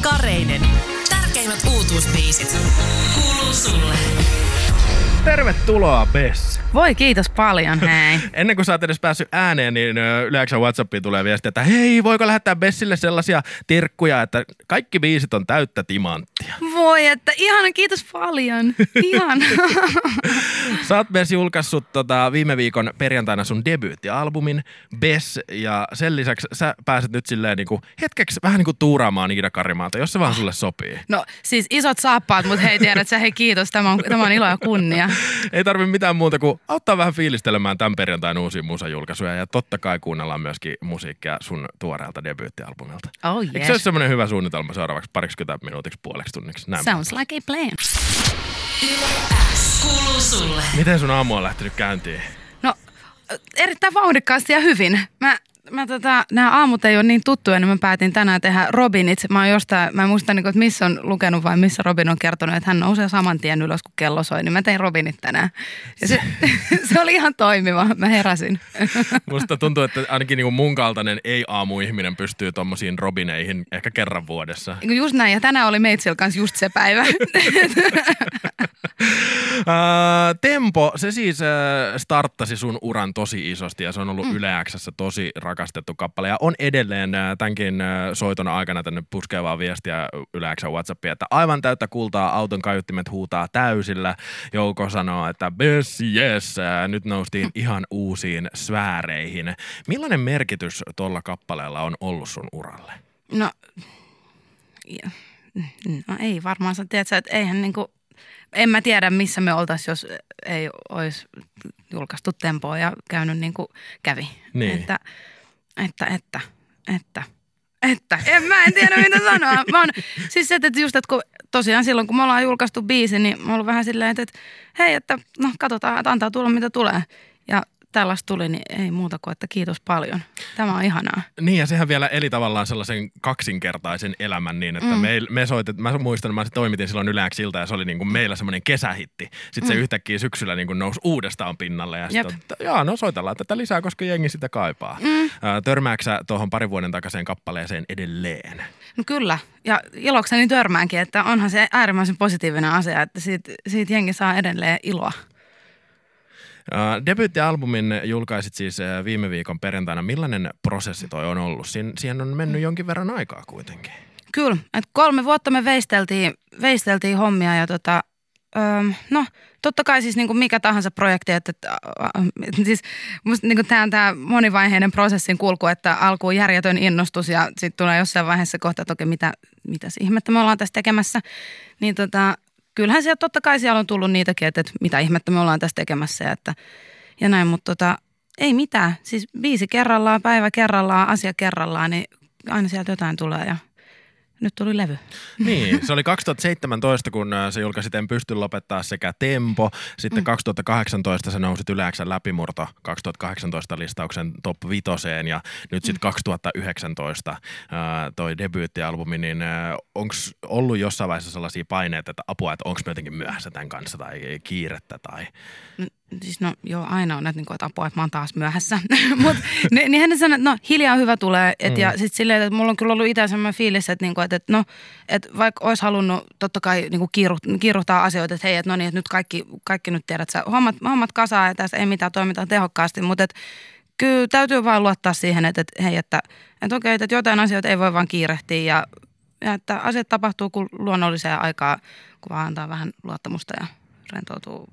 Kareinen. Tärkeimmät uutuusbiisit. Kuuluu sulle. Tervetuloa Bess. Voi kiitos paljon, hei. Ennen kuin sä oot edes päässyt ääneen, niin yleensä WhatsAppiin tulee viesti, että hei, voiko lähettää Bessille sellaisia tirkkuja, että kaikki biisit on täyttä timanttia. Voi, että ihan kiitos paljon. Ihan. Sä oot Bess julkaissut tota, viime viikon perjantaina sun debyyttialbumin Bess ja sen lisäksi sä pääset nyt silleen niinku, hetkeksi vähän niin kuin tuuraamaan Ida Karimaata, jos se vaan sulle sopii. No siis isot saappaat, mutta hei tiedät sä, hei kiitos, tämä on, tämä on ilo ja kunnia. Ei tarvi mitään muuta kuin auttaa vähän fiilistelemään tämän perjantain uusia musajulkaisuja ja totta kai kuunnellaan myöskin musiikkia sun tuoreelta debyyttialbumilta. Oh Eikö yes. se ole semmoinen hyvä suunnitelma seuraavaksi parikymmentä minuutiksi puoleksi tunniksi? Näin Sounds like a plan. Kuuluu sulle. Miten sun aamu on lähtenyt käyntiin? No erittäin vauhdikkaasti ja hyvin. Mä, mä tota, nämä aamut ei ole niin tuttuja, niin mä päätin tänään tehdä Robinit. Mä jostain, mä en muista niin kuin, että missä on lukenut vai missä Robin on kertonut, että hän nousee saman tien ylös, kun kello soi, niin mä tein Robinit tänään. Ja se, se oli ihan toimiva. Mä heräsin. Musta tuntuu, että ainakin niinku mun kaltainen ei-aamuihminen pystyy tommosiin robineihin ehkä kerran vuodessa. Just näin, ja tänään oli Meitsil kanssa just se päivä. Ää, Tempo, se siis ää, starttasi sun uran tosi isosti ja se on ollut mm. Yle X:ssä tosi rakastettu kappale ja on edelleen ää, tämänkin soiton aikana tänne puskevaa viestiä Yle X:n Whatsappia, että aivan täyttä kultaa auton kaiuttimet huutaa täysillä. Jouko sanoo, että yes, yes, nyt noustiin ihan uusiin sfääreihin. Millainen merkitys tuolla kappaleella on ollut sun uralle? No, ja, no ei varmaan, sä tiedät, sä, että eihän niinku, en mä tiedä missä me oltaisiin, jos ei olisi julkaistu tempoa ja käynyt niin kuin kävi. Niin. Että, että, että, että, että. En, mä en tiedä mitä sanoa. Mä oon, siis se, että just, että kun tosiaan silloin kun me ollaan julkaistu biisi, niin mä oon ollut vähän silleen, että, että hei, että no katsotaan, että antaa tulla mitä tulee. Ja tällaista tuli, niin ei muuta kuin, että kiitos paljon. Tämä on ihanaa. Niin ja sehän vielä eli tavallaan sellaisen kaksinkertaisen elämän niin, että mm. me, me soitet, mä muistan, mä toimitin silloin yläksiltä ja se oli niin kuin meillä semmoinen kesähitti. Sitten mm. se yhtäkkiä syksyllä niin kuin nousi uudestaan pinnalle ja sitten, jaa no soitellaan tätä lisää, koska jengi sitä kaipaa. Mm. Törmääksä tuohon parin vuoden takaiseen kappaleeseen edelleen? No kyllä, ja ilokseni törmäänkin, että onhan se äärimmäisen positiivinen asia, että siitä, siitä jengi saa edelleen iloa. Uh, debyyttialbumin julkaisit siis uh, viime viikon perjantaina. Millainen prosessi toi on ollut? Siin, siihen on mennyt jonkin verran aikaa kuitenkin. Kyllä, että kolme vuotta me veisteltiin, veisteltiin hommia ja tota, öö, no totta kai siis niin kuin mikä tahansa projekti, että, että äh, siis musta niin tämä on tämä monivaiheinen prosessin kulku, että alkuun järjetön innostus ja sitten tulee jossain vaiheessa kohta, että okei, mitä, mitä se ihmettä me ollaan tässä tekemässä, niin tota, kyllähän siellä totta kai siellä on tullut niitäkin, että, että mitä ihmettä me ollaan tässä tekemässä ja, että, ja näin, mutta tota, ei mitään, siis viisi kerrallaan, päivä kerrallaan, asia kerrallaan, niin aina sieltä jotain tulee ja nyt tuli levy. Niin, se oli 2017, kun äh, se julkaisit En pysty lopettaa sekä Tempo. Sitten mm. 2018 se nousi Yleäksän läpimurto 2018 listauksen top vitoseen ja nyt sitten 2019 äh, toi debyyttialbumi, niin äh, onko ollut jossain vaiheessa sellaisia paineita, että apua, että onko me jotenkin myöhässä tämän kanssa tai kiirettä tai... Siis no joo, aina on, että, niinku, että apua, että mä oon taas myöhässä. Mutta niinhän ne sanoo, että no hiljaa hyvä tulee. Et, mm. Ja sitten silleen, että mulla on kyllä ollut itse semmoinen fiilis, että, niinku, että, että no, että vaikka olisi halunnut totta kai niinku kiiruh, kiiruhtaa asioita, että hei, että no niin, että nyt kaikki, kaikki nyt tiedät, sä hommat, hommat kasaa ja tässä ei mitään toimita tehokkaasti, mutta että kyllä täytyy vaan luottaa siihen, että, että hei, että, että okei, että jotain asioita ei voi vaan kiirehtiä ja, ja että asiat tapahtuu kun luonnolliseen aikaa, kun vaan antaa vähän luottamusta ja rentoutuu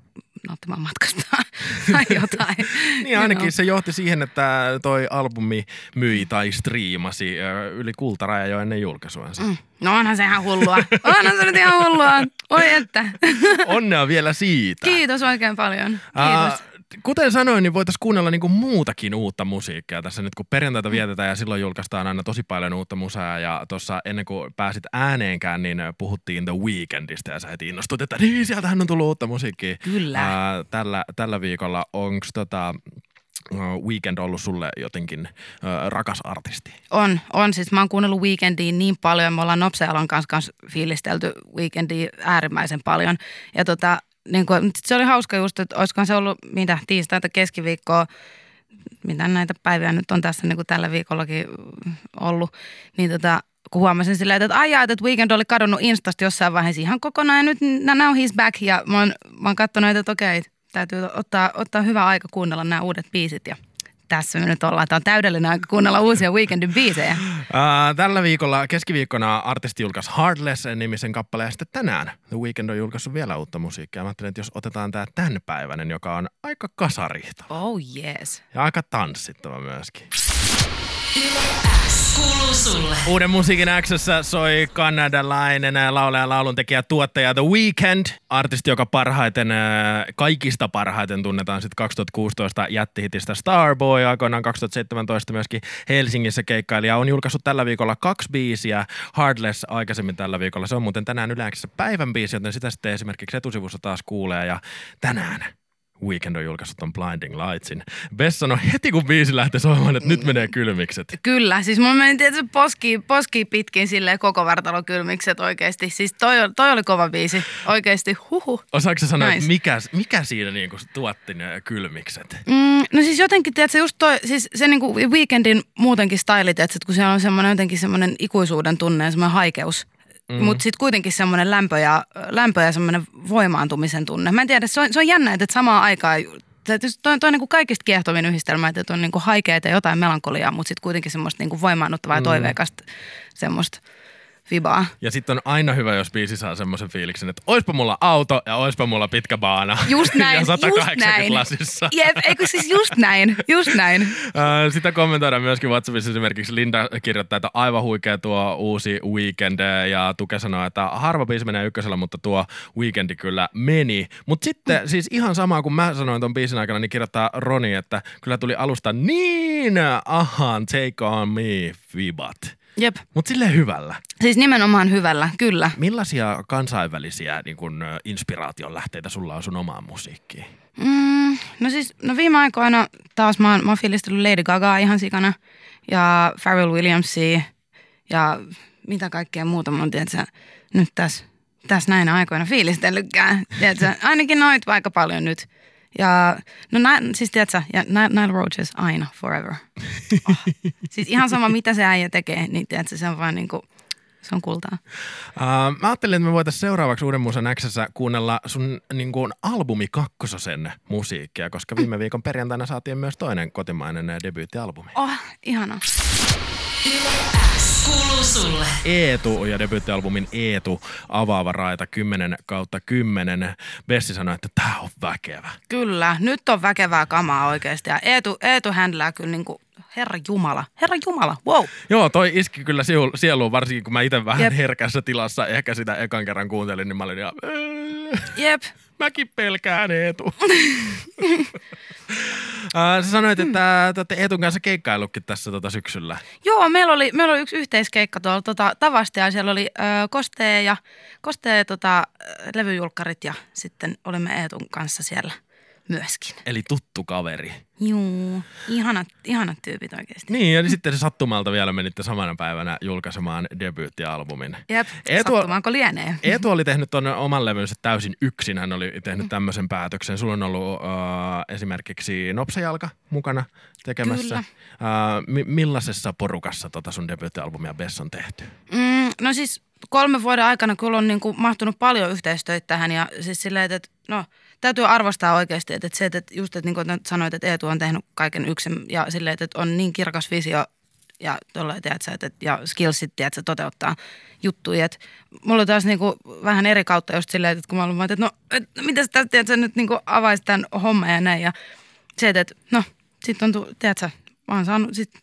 nauttimaan matkasta tai jotain. niin ainakin se johti siihen, että toi albumi myi tai striimasi yli kultaraja jo ennen julkaisuansa. Mm. No onhan se ihan hullua. Onhan se nyt ihan hullua. Oi että. Onnea vielä siitä. Kiitos oikein paljon. Kiitos. Uh, kuten sanoin, niin voitaisiin kuunnella niinku muutakin uutta musiikkia tässä nyt, kun perjantaita vietetään ja silloin julkaistaan aina tosi paljon uutta musaa. Ja tuossa ennen kuin pääsit ääneenkään, niin puhuttiin The Weekendistä ja sä heti innostut, että niin, sieltähän on tullut uutta musiikkia. Kyllä. Uh, tällä, tällä viikolla onko tota, Weekend ollut sulle jotenkin uh, rakas artisti? On, on. Siis mä oon kuunnellut Weekendia niin paljon. Me ollaan Nopsealon kanssa, kanssa fiilistelty Weekendia äärimmäisen paljon. Ja tota, niin kuin, se oli hauska just, että olisikohan se ollut mitä tiistaita keskiviikkoa, mitä näitä päiviä nyt on tässä niin kuin tällä viikollakin ollut, niin tota, kun huomasin silleen, että ai jaa, että Weekend oli kadonnut Instasta jossain vaiheessa ihan kokonaan ja nyt now he's back. Ja mä oon, mä oon katsonut, että okei, täytyy ottaa, ottaa hyvä aika kuunnella nämä uudet biisit ja tässä me nyt ollaan. Tämä on täydellinen aika kuunnella uusia Weekendin biisejä. Tällä viikolla, keskiviikkona artisti julkaisi Heartless-nimisen kappaleen ja sitten tänään The Weeknd on julkaissut vielä uutta musiikkia. Mä ajattelin, että jos otetaan tämä tämänpäiväinen, joka on aika kasarihto Oh yes. ja aika tanssittava myöskin. Sulle. Uuden musiikin Xssä soi kanadalainen laulaja, lauluntekijä, tuottaja The Weeknd. Artisti, joka parhaiten, äh, kaikista parhaiten tunnetaan sitten 2016 jättihitistä Starboy, aikoinaan 2017 myöskin Helsingissä keikkailija. On julkaissut tällä viikolla kaksi biisiä, Heartless aikaisemmin tällä viikolla. Se on muuten tänään yleensä päivän biisi, joten sitä sitten esimerkiksi etusivussa taas kuulee. Ja tänään Weekend on julkaissut on Blinding Lightsin. Bess sanoi heti kun biisi lähtee soimaan, että nyt menee kylmikset. Kyllä, siis mun meni tietysti poski, poski pitkin silleen koko vartalo kylmikset oikeasti. Siis toi, toi oli kova biisi, oikeasti, huhu. Osaatko sanoa, Nice. mikä, mikä siinä niinku tuotti ne kylmikset? Mm, no siis jotenkin, tiedätkö, just toi, siis se niinku weekendin muutenkin tiedätkö, että kun siellä on semmoinen jotenkin semmoinen ikuisuuden tunne ja semmoinen haikeus. Mm. Mutta sitten kuitenkin semmoinen lämpö ja, lämpö ja semmoinen voimaantumisen tunne. Mä en tiedä, se on, se on jännä, että samaan aikaan toi, toi on niin kaikista kiehtovin yhdistelmä, että on niin haikeita ja jotain melankoliaa, mutta sitten kuitenkin semmoista niin voimaannuttavaa ja toiveikasta semmoista vibaa. Ja sitten on aina hyvä, jos biisi saa semmoisen fiiliksen, että oispa mulla auto ja oispa mulla pitkä baana. Just näin, ja just 180 näin. lasissa. Jep, eikö siis just näin, just näin. Sitä kommentoidaan myöskin WhatsAppissa esimerkiksi Linda kirjoittaa, että aivan huikea tuo uusi Weekend ja Tuke sanoo, että harva biisi menee ykkösellä, mutta tuo Weekendi kyllä meni. Mutta sitten Mm. siis ihan sama kuin mä sanoin tuon biisin aikana, niin kirjoittaa Roni, että kyllä tuli alusta niin ahan take on me vibat. Jep, Mutta silleen hyvällä. siis nimenomaan hyvällä, kyllä. Millaisia kansainvälisiä niin kun, inspiraation lähteitä sulla on sun omaan musiikkiin? Mm, no siis, no viime aikoina taas mä oon, mä oon fiilistellyt Lady Gagaa ihan sikana ja Pharrell Williamsia ja mitä kaikkea muuta mä oon, tiedätkö, nyt tässä, tässä näinä aikoina fiilistellytkään. Tiedätkö, ainakin noit aika paljon nyt. Ja no nä, siis tiedätkö, ja Ni- Nile Rodgers aina, forever. Oh. Siis ihan sama mitä se äijä tekee, niin tiedätkö, se on vaan niinku, se on kultaa. Uh, mä ajattelin, että me voitaisiin seuraavaksi Uuden Musan Xssä kuunnella sun niin kuin, albumi kakkososen musiikkia, koska viime viikon perjantaina saatiin myös toinen kotimainen debyyttialbumi. Oh, ihana. X kuuluu sulle. Eetu ja debyyttialbumin Eetu avaava raita 10 kautta 10. Bessi sanoi, että tää on väkevä. Kyllä, nyt on väkevää kamaa oikeasti. Ja Eetu, Eetu händlää kyllä niinku, herra Jumala, herra Jumala, wow. Joo, toi iski kyllä sieluun, varsinkin kun mä itse vähän Jep. herkässä tilassa ehkä sitä ekan kerran kuuntelin, niin mä olin ihan, "Äh, Jep, mäkin pelkään Eetu. Äh, Sä sanoit, että te olette Eetun kanssa keikkaillutkin tässä tota syksyllä. joo, meillä oli, meillä oli yksi yhteiskeikka tuolla tota, Tavasta ja siellä oli ö, Kostee ja Kostee tota, levyjulkkarit ja sitten olimme Eetun kanssa siellä myöskin. Eli tuttu kaveri. Juu, ihanat, ihanat tyypit oikeasti. Niin, ja sitten se sattumalta vielä menitte samana päivänä julkaisemaan debyyttialbumin. Jep, Eetu- sattumaanko lienee. Eetu oli tehnyt ton oman levynsä täysin yksin. Hän oli tehnyt tämmöisen päätöksen. Sulla on ollut uh, esimerkiksi Nopsajalka mukana tekemässä. Kyllä. Uh, mi- millaisessa porukassa tota sun debyyttialbumia Bess on tehty? Mm, no siis kolmen vuoden aikana kyllä on niin kuin mahtunut paljon yhteistyötä tähän ja siis silleen, että no täytyy arvostaa oikeasti, että se, että just, että niin kuin sanoit, että Eetu on tehnyt kaiken yksin ja silleen, että on niin kirkas visio ja tuolla, tiedätkö, että, ja skillsit, tiedätkö, toteuttaa juttuja. Että mulla on taas niinku vähän eri kautta just silleen, että kun mä vaan, että no, et, mitäs tästä, tiedätkö, nyt niinku avaisi tämän homman ja näin. Ja se, että no, sit on, tiedätkö, mä oon saanut sit no,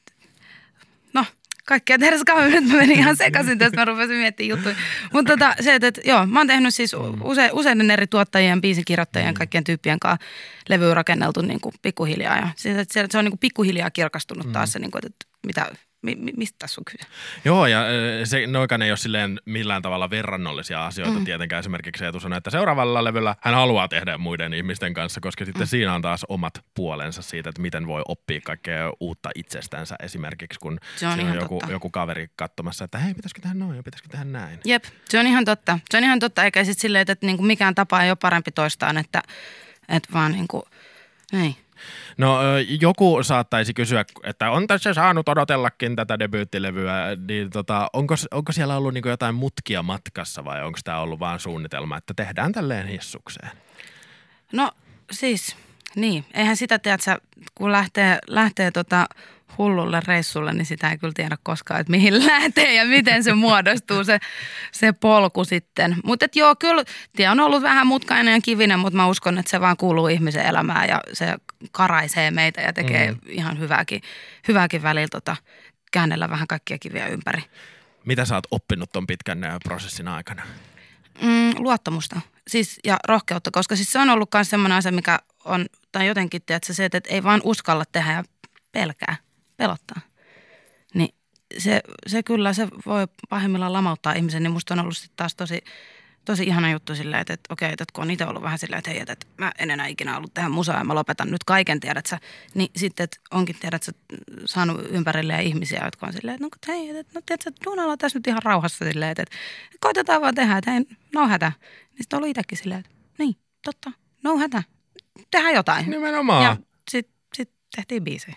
kaikkea tehdä kauan. Nyt mä menin ihan sekaisin tästä, mä rupesin miettimään juttuja. Mutta tota, se, että, että joo, mä oon tehnyt siis use, useiden eri tuottajien, biisikirjoittajien, kaikkien tyyppien kanssa levyä rakenneltu niin kuin pikkuhiljaa. Ja siis, että se, se on niin kuin pikkuhiljaa kirkastunut taas se, niin kuin, että mitä, mi, mi, mistä tässä on kyse. Joo, ja se noikaan ei ole silleen millään tavalla verrannollisia asioita mm. tietenkään. Esimerkiksi Eetu sanoi, että seuraavalla levyllä hän haluaa tehdä muiden ihmisten kanssa, koska sitten mm. siinä on taas omat puolensa siitä, että miten voi oppia kaikkea uutta itsestänsä esimerkiksi, kun Se on ihan joku, totta. joku kaveri katsomassa, että hei, pitäisikö tehdä noin ja pitäisikö tehdä näin. Jep, se on ihan totta. Se on ihan totta, eikä sitten silleen, että niin kuin mikään tapa ei ole parempi toistaan, että, että vaan niin kuin, ei. No joku saattaisi kysyä, että on tässä saanut odotellakin tätä debyyttilevyä, niin tota, onko, onko siellä ollut niin jotain mutkia matkassa vai onko tämä ollut vaan suunnitelma, että tehdään tälleen hissukseen? No siis, niin. Eihän sitä tiedä, kun lähtee, lähtee tota hullulle reissulle, niin sitä ei kyllä tiedä koskaan, että mihin lähtee ja miten se muodostuu se, se polku sitten. Mutta joo, kyllä tie on ollut vähän mutkainen ja kivinen, mutta mä uskon, että se vaan kuuluu ihmisen elämään ja se karaisee meitä ja tekee mm. ihan hyvääkin, hyvääkin välillä tota, käännellä vähän kaikkia kiviä ympäri. Mitä sä oot oppinut ton pitkän prosessin aikana? Mm, luottamusta siis, ja rohkeutta, koska siis se on ollut myös semmoinen asia, mikä on, tai jotenkin tiedätkö, se, että ei vaan uskalla tehdä ja pelkää, pelottaa. Niin se, se kyllä, se voi pahimmillaan lamauttaa ihmisen, niin musta on ollut sitten taas tosi tosi ihana juttu silleen, että, että okei, että kun on itse ollut vähän silleen, että hei, että, että mä en enää ikinä ollut tehdä musaa ja mä lopetan nyt kaiken, tiedät sä. Niin sitten, että onkin, tiedät sä, saanut ympärille ihmisiä, jotka on silleen, että no hei, että no tiedät sä, duunalla tässä nyt ihan rauhassa silleen, että, että koitetaan vaan tehdä, että hei, no hätä. Niin sitten oli itsekin silleen, että niin, totta, no hätä, tehdään jotain. Nimenomaan. Ja sitten sit tehtiin biisejä.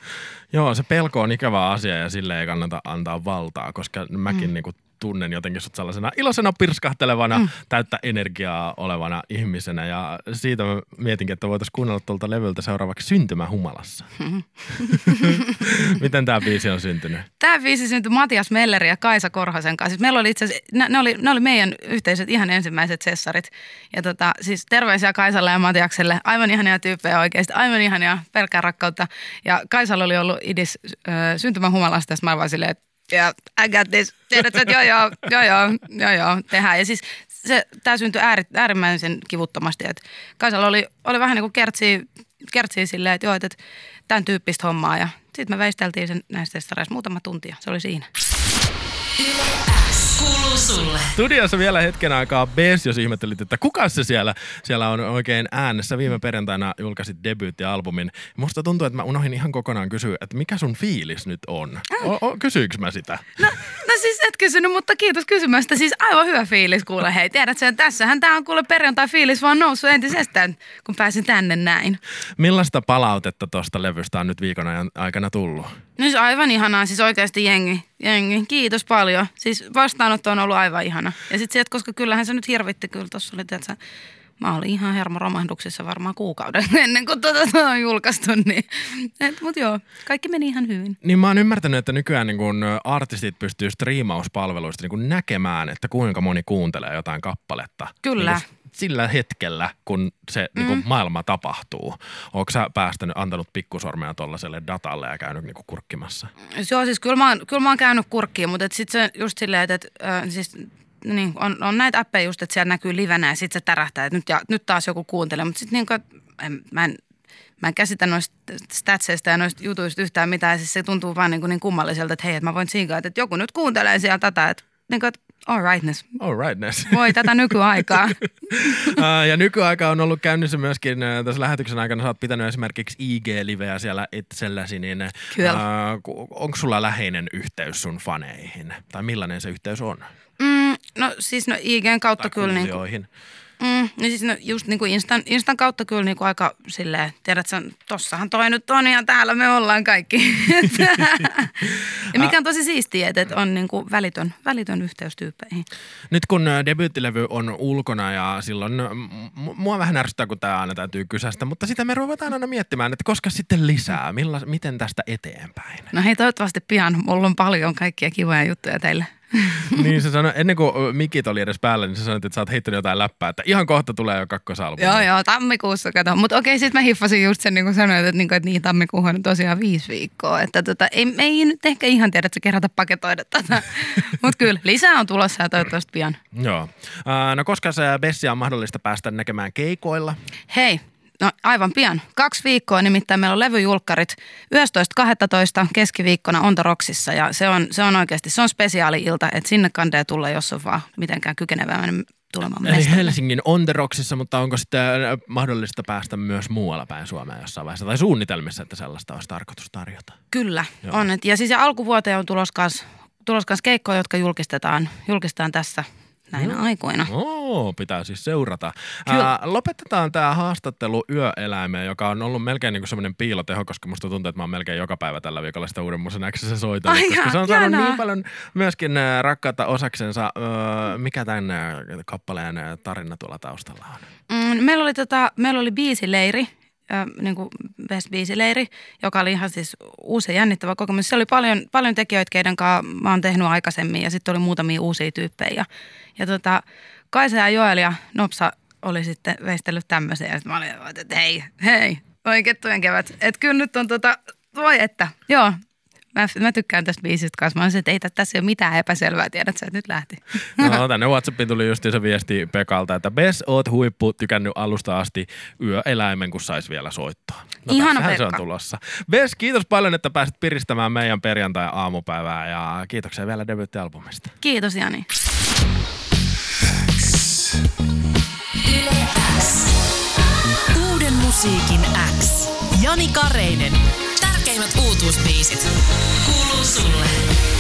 Joo, se pelko on ikävä asia ja sille ei kannata antaa valtaa, koska mäkin mm. niin kuin tunnen jotenkin sut sellaisena iloisena, pirskahtelevana, mm. täyttä energiaa olevana ihmisenä. Ja siitä mä mietinkin, että voitaisiin kuunnella tuolta levyltä seuraavaksi Syntymä humalassa. Mm. Miten tämä biisi on syntynyt? Tämä biisi syntyi Matias Melleri ja Kaisa Korhosen kanssa. Siis meillä oli itse asiassa, ne, ne, oli, ne oli meidän yhteiset ihan ensimmäiset sessarit. Ja tota, siis terveisiä Kaisalle ja Matiakselle. Aivan ihania tyyppejä oikeasti. Aivan ihania, pelkkää rakkautta. Ja Kaisalla oli ollut idis äh, Syntymä humalasta. Ja mä silleen, että ja I got this. Tiedätkö, että joo, joo, joo, joo, joo, joo, tehdään. Ja siis se, tämä syntyi ääri, äärimmäisen kivuttomasti. Että Kaisalla oli, oli vähän niin kuin kertsiä, kertsiä silleen, että joo, että, tämän tyyppistä hommaa. Ja sitten me väisteltiin sen näistä muutama tuntia. Se oli siinä. Kuuluu sulle. Studiossa vielä hetken aikaa Bes, jos ihmettelit, että kuka se siellä, siellä on oikein äänessä. Viime perjantaina julkaisit debyyttialbumin. Musta tuntuu, että mä unohdin ihan kokonaan kysyä, että mikä sun fiilis nyt on? O, o, kysyykö mä sitä? No, no siis et kysynyt, mutta kiitos kysymästä. Siis aivan hyvä fiilis kuule. Hei, tiedät sen, tässähän tää on kuule perjantai-fiilis vaan noussut entisestään, kun pääsin tänne näin. Millaista palautetta tuosta levystä on nyt viikon ajan aikana tullut? Siis aivan ihanaa, siis oikeasti jengi, jengi. Kiitos paljon. Siis vastaanotto on ollut aivan ihana. Ja sitten se, että koska kyllähän se nyt hirvitti kyllä tuossa oli, että mä olin ihan hermoromahduksissa varmaan kuukauden ennen kuin tuota on julkaistu. Niin. Mutta joo, kaikki meni ihan hyvin. Niin mä oon ymmärtänyt, että nykyään niin kun artistit pystyy striimauspalveluista niin kun näkemään, että kuinka moni kuuntelee jotain kappaletta. Kyllä. Niin sillä hetkellä, kun se mm. niin kuin maailma tapahtuu. Onko sä päästänyt, antanut pikkusormea tuollaiselle datalle ja käynyt niin kuin kurkkimassa? Joo, siis kyllä mä oon, kyllä mä oon käynyt kurkkiin, mutta sitten se just silleen, että, että äh, siis niin, on, on näitä appeja just, että siellä näkyy livenä ja sitten se tärähtää, että nyt, ja, nyt taas joku kuuntelee. Mutta sitten niin en, mä en mä en käsitä noista statseista ja noista jutuista yhtään mitään. Ja siis se tuntuu vaan niin, kuin niin kummalliselta, että hei, että mä voin tsiikaa, että joku nyt kuuntelee siellä tätä. Että, niin kuin, että all rightness. All rightness. Voi tätä nykyaikaa. ja nykyaika on ollut käynnissä myöskin tässä lähetyksen aikana. Sä oot pitänyt esimerkiksi IG-liveä siellä itselläsi, niin Kyllä. onko sulla läheinen yhteys sun faneihin? Tai millainen se yhteys on? Mm, no siis no IGn kautta tai kyllä. Niin kuin, Mm, niin siis no just niin kuin Instan, Instan kautta kyllä niin kuin aika silleen, tiedät sen, tossahan toi nyt on ja täällä me ollaan kaikki. ja mikä on tosi siistiä, että on niin kuin välitön, välitön yhteys tyyppeihin. Nyt kun debyyttilevy on ulkona ja silloin mua vähän ärsyttää, kun tämä aina täytyy kysästä, mutta sitä me ruvetaan aina miettimään, että koska sitten lisää, milla, miten tästä eteenpäin? No hei, toivottavasti pian. Mulla on paljon kaikkia kivoja juttuja teille. niin se sanoi, ennen kuin mikit oli edes päällä, niin sä sanoit, että sä oot heittänyt jotain läppää, että ihan kohta tulee jo kakkosalbumi. Joo, joo, tammikuussa kato. Mutta okei, sitten mä hiffasin just sen, niin kuin sanoit, että, niin, kuin, että niin tammikuuhun on tosiaan viisi viikkoa. Että tota, ei, ei nyt ehkä ihan tiedä, että se kerätä paketoida tätä. Mutta kyllä, lisää on tulossa ja toivottavasti pian. Joo. no koska se Bessia on mahdollista päästä näkemään keikoilla? Hei, No aivan pian. Kaksi viikkoa nimittäin meillä on levyjulkkarit 11.12. keskiviikkona Ontoroksissa ja se on, se on oikeasti, se on spesiaali-ilta, että sinne kandee tulla, jos on vaan mitenkään kykenevää tulemaan Eli mestalle. Helsingin Onderoksissa, mutta onko sitten mahdollista päästä myös muualla päin Suomea jossain vaiheessa tai suunnitelmissa, että sellaista olisi tarkoitus tarjota? Kyllä, Joo. on. Ja siis ja alkuvuoteen on tulos kanssa, tulos kanssa keikkoja, jotka julkistetaan, julkistetaan tässä näinä aikoina. Oo, pitää siis seurata. Kyllä. Ää, lopetetaan tämä haastattelu yöeläimeen, joka on ollut melkein niinku semmoinen piiloteho, koska musta tuntuu, että mä oon melkein joka päivä tällä viikolla sitä uuden musan Xssä soitellut, Ai koska jaa, se on saanut ihanaa. niin paljon myöskin rakkautta osaksensa. Öö, mikä tämän kappaleen tarina tuolla taustalla on? Mm, meillä, oli tota, meillä oli biisileiri, äh, niin kuin Best biisileiri, joka oli ihan siis uusi jännittävä kokemus. Siellä oli paljon, paljon tekijöitä, keiden kanssa mä oon tehnyt aikaisemmin ja sitten oli muutamia uusia tyyppejä. Ja, ja tota, Kaisa ja Joel ja Nopsa oli sitten veistellyt tämmöisen ja sitten mä olin, että hei, hei, oi kettujen kevät. Että kyllä nyt on tota, voi että, joo. Mä, mä tykkään tästä biisistä kanssa. Mä olisin, että ei tä- tässä ei ole mitään epäselvää, tiedät sä, että nyt lähti. No, tänne Whatsappiin tuli just se viesti Pekalta, että Bes, oot huippu, tykännyt alusta asti yöeläimen, kun sais vielä soittaa. No, Ihana tässähän se on Pekka. tulossa. Bes, kiitos paljon, että pääsit piristämään meidän perjantai-aamupäivää ja kiitoksia vielä debyyttialbumista. Kiitos Jani. Uuden musiikin X. Jani Kareinen. Tärkeimmät uutuusbiisit. Kuuluu sulle.